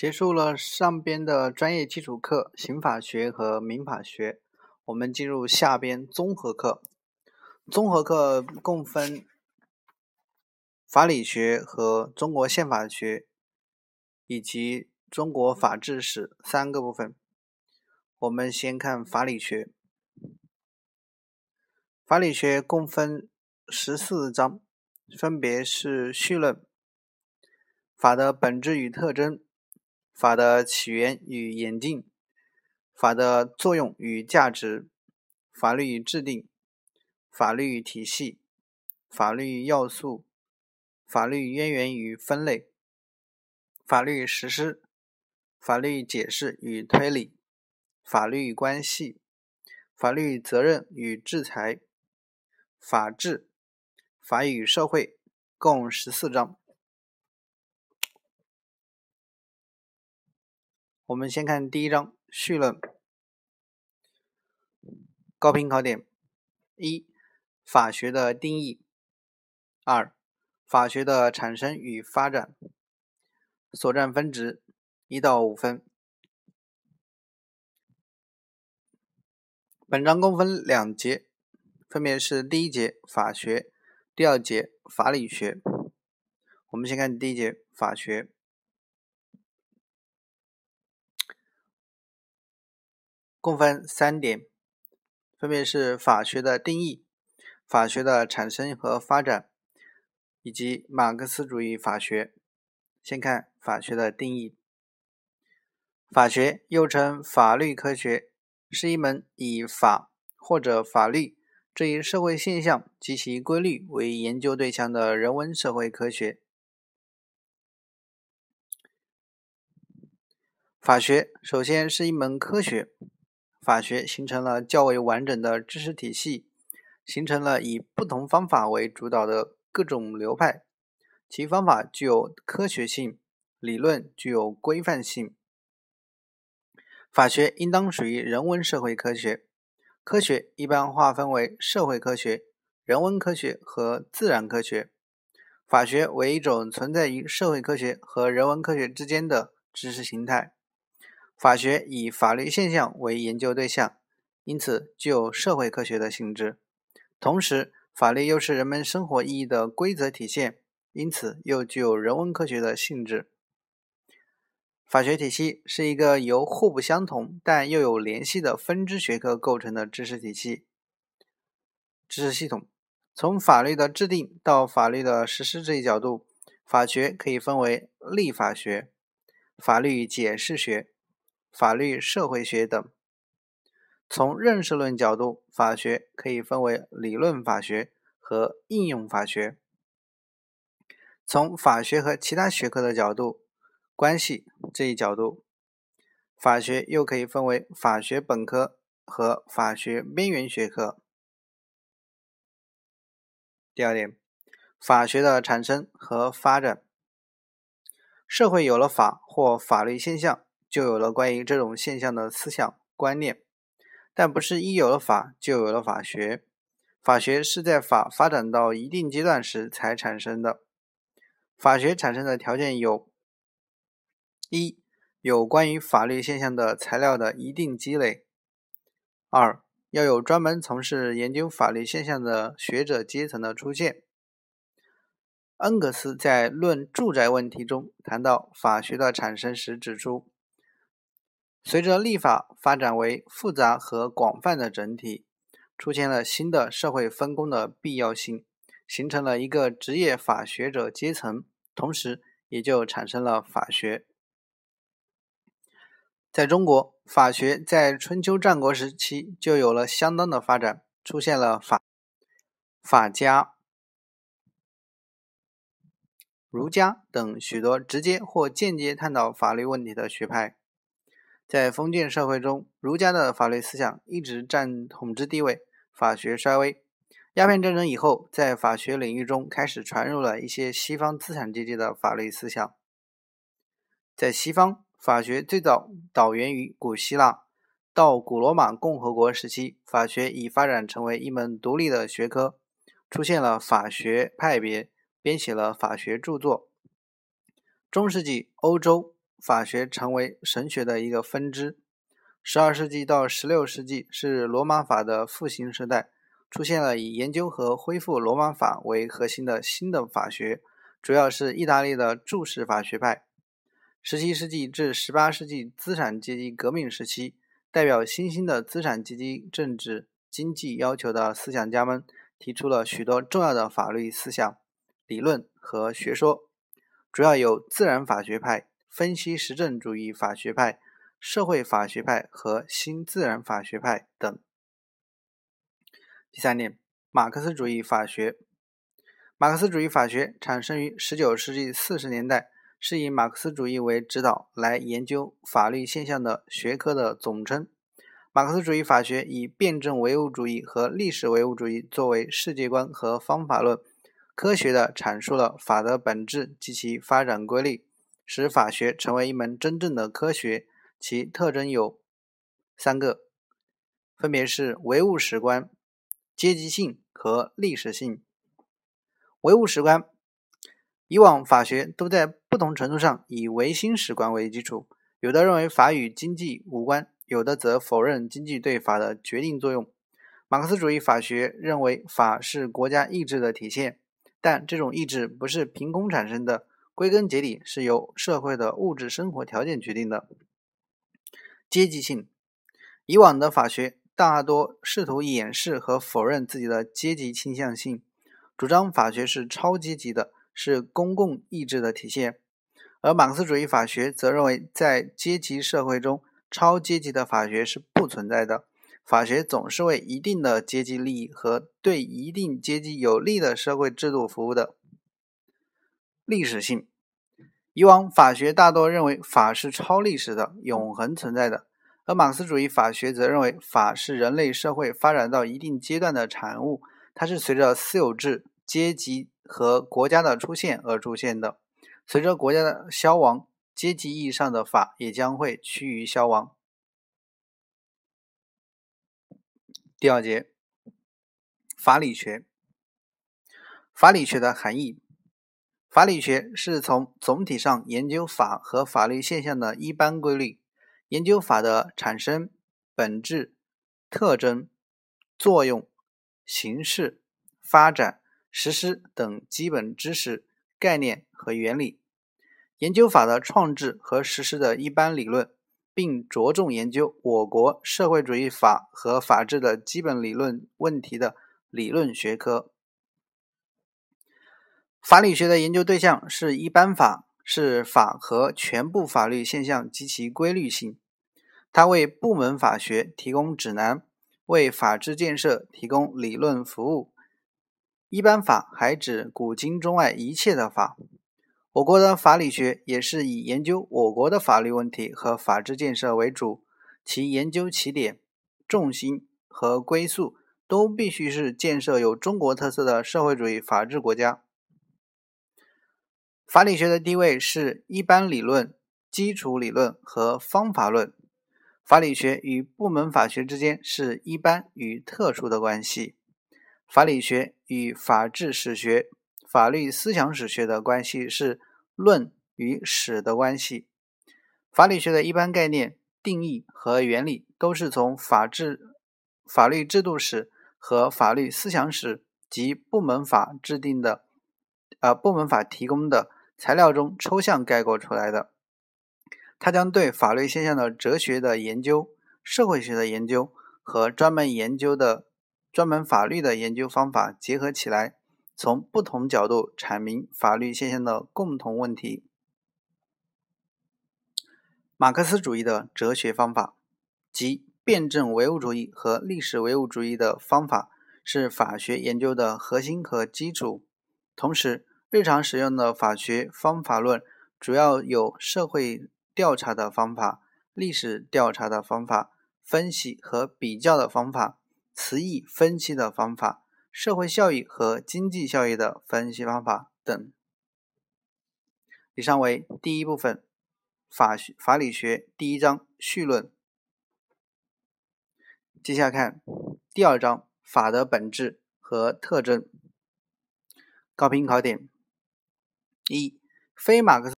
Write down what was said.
结束了上边的专业基础课，刑法学和民法学，我们进入下边综合课。综合课共分法理学和中国宪法学以及中国法制史三个部分。我们先看法理学。法理学共分十四章，分别是绪论、法的本质与特征。法的起源与演进，法的作用与价值，法律制定，法律体系，法律要素，法律渊源与分类，法律实施，法律解释与推理，法律关系，法律责任与制裁，法治，法与社会，共十四章。我们先看第一章绪论，高频考点：一、法学的定义；二、法学的产生与发展。所占分值一到五分。本章共分两节，分别是第一节法学，第二节法理学。我们先看第一节法学。共分三点，分别是法学的定义、法学的产生和发展，以及马克思主义法学。先看法学的定义。法学又称法律科学，是一门以法或者法律这一社会现象及其规律为研究对象的人文社会科学。法学首先是一门科学。法学形成了较为完整的知识体系，形成了以不同方法为主导的各种流派，其方法具有科学性，理论具有规范性。法学应当属于人文社会科学。科学一般划分为社会科学、人文科学和自然科学。法学为一种存在于社会科学和人文科学之间的知识形态。法学以法律现象为研究对象，因此具有社会科学的性质。同时，法律又是人们生活意义的规则体现，因此又具有人文科学的性质。法学体系是一个由互不相同但又有联系的分支学科构成的知识体系、知识系统。从法律的制定到法律的实施这一角度，法学可以分为立法学、法律解释学。法律社会学等。从认识论角度，法学可以分为理论法学和应用法学。从法学和其他学科的角度关系这一角度，法学又可以分为法学本科和法学边缘学科。第二点，法学的产生和发展。社会有了法或法律现象。就有了关于这种现象的思想观念，但不是一有了法就有了法学。法学是在法发展到一定阶段时才产生的。法学产生的条件有：一、有关于法律现象的材料的一定积累；二、要有专门从事研究法律现象的学者阶层的出现。恩格斯在《论住宅问题》中谈到法学的产生时指出。随着立法发展为复杂和广泛的整体，出现了新的社会分工的必要性，形成了一个职业法学者阶层，同时也就产生了法学。在中国，法学在春秋战国时期就有了相当的发展，出现了法法家、儒家等许多直接或间接探讨法律问题的学派。在封建社会中，儒家的法律思想一直占统治地位，法学衰微。鸦片战争以后，在法学领域中开始传入了一些西方资产阶级的法律思想。在西方，法学最早导源于古希腊，到古罗马共和国时期，法学已发展成为一门独立的学科，出现了法学派别，编写了法学著作。中世纪欧洲。法学成为神学的一个分支。十二世纪到十六世纪是罗马法的复兴时代，出现了以研究和恢复罗马法为核心的新的法学，主要是意大利的注释法学派。十七世纪至十八世纪资产阶级革命时期，代表新兴的资产阶级政治经济要求的思想家们提出了许多重要的法律思想、理论和学说，主要有自然法学派。分析实证主义法学派、社会法学派和新自然法学派等。第三点，马克思主义法学。马克思主义法学产生于19世纪40年代，是以马克思主义为指导来研究法律现象的学科的总称。马克思主义法学以辩证唯物主义和历史唯物主义作为世界观和方法论，科学地阐述了法的本质及其发展规律。使法学成为一门真正的科学，其特征有三个，分别是唯物史观、阶级性和历史性。唯物史观，以往法学都在不同程度上以唯心史观为基础，有的认为法与经济无关，有的则否认经济对法的决定作用。马克思主义法学认为法是国家意志的体现，但这种意志不是凭空产生的。归根结底是由社会的物质生活条件决定的。阶级性，以往的法学大多试图掩饰和否认自己的阶级倾向性，主张法学是超阶级的，是公共意志的体现；而马克思主义法学则认为，在阶级社会中，超阶级的法学是不存在的。法学总是为一定的阶级利益和对一定阶级有利的社会制度服务的。历史性。以往法学大多认为法是超历史的、永恒存在的，而马克思主义法学则认为法是人类社会发展到一定阶段的产物，它是随着私有制、阶级和国家的出现而出现的。随着国家的消亡，阶级意义上的法也将会趋于消亡。第二节，法理学，法理学的含义。法理学是从总体上研究法和法律现象的一般规律，研究法的产生、本质、特征、作用、形式、发展、实施等基本知识、概念和原理，研究法的创制和实施的一般理论，并着重研究我国社会主义法和法治的基本理论问题的理论学科。法理学的研究对象是一般法，是法和全部法律现象及其规律性。它为部门法学提供指南，为法治建设提供理论服务。一般法还指古今中外一切的法。我国的法理学也是以研究我国的法律问题和法治建设为主，其研究起点、重心和归宿都必须是建设有中国特色的社会主义法治国家。法理学的地位是一般理论、基础理论和方法论。法理学与部门法学之间是一般与特殊的关系。法理学与法治史学、法律思想史学的关系是论与史的关系。法理学的一般概念、定义和原理都是从法治、法律制度史和法律思想史及部门法制定的，呃，部门法提供的。材料中抽象概括出来的，它将对法律现象的哲学的研究、社会学的研究和专门研究的专门法律的研究方法结合起来，从不同角度阐明法律现象的共同问题。马克思主义的哲学方法及辩证唯物主义和历史唯物主义的方法是法学研究的核心和基础，同时。日常使用的法学方法论主要有社会调查的方法、历史调查的方法、分析和比较的方法、词义分析的方法、社会效益和经济效益的分析方法等。以上为第一部分法学法理学第一章绪论。接下看第二章法的本质和特征。高频考点。一非马克思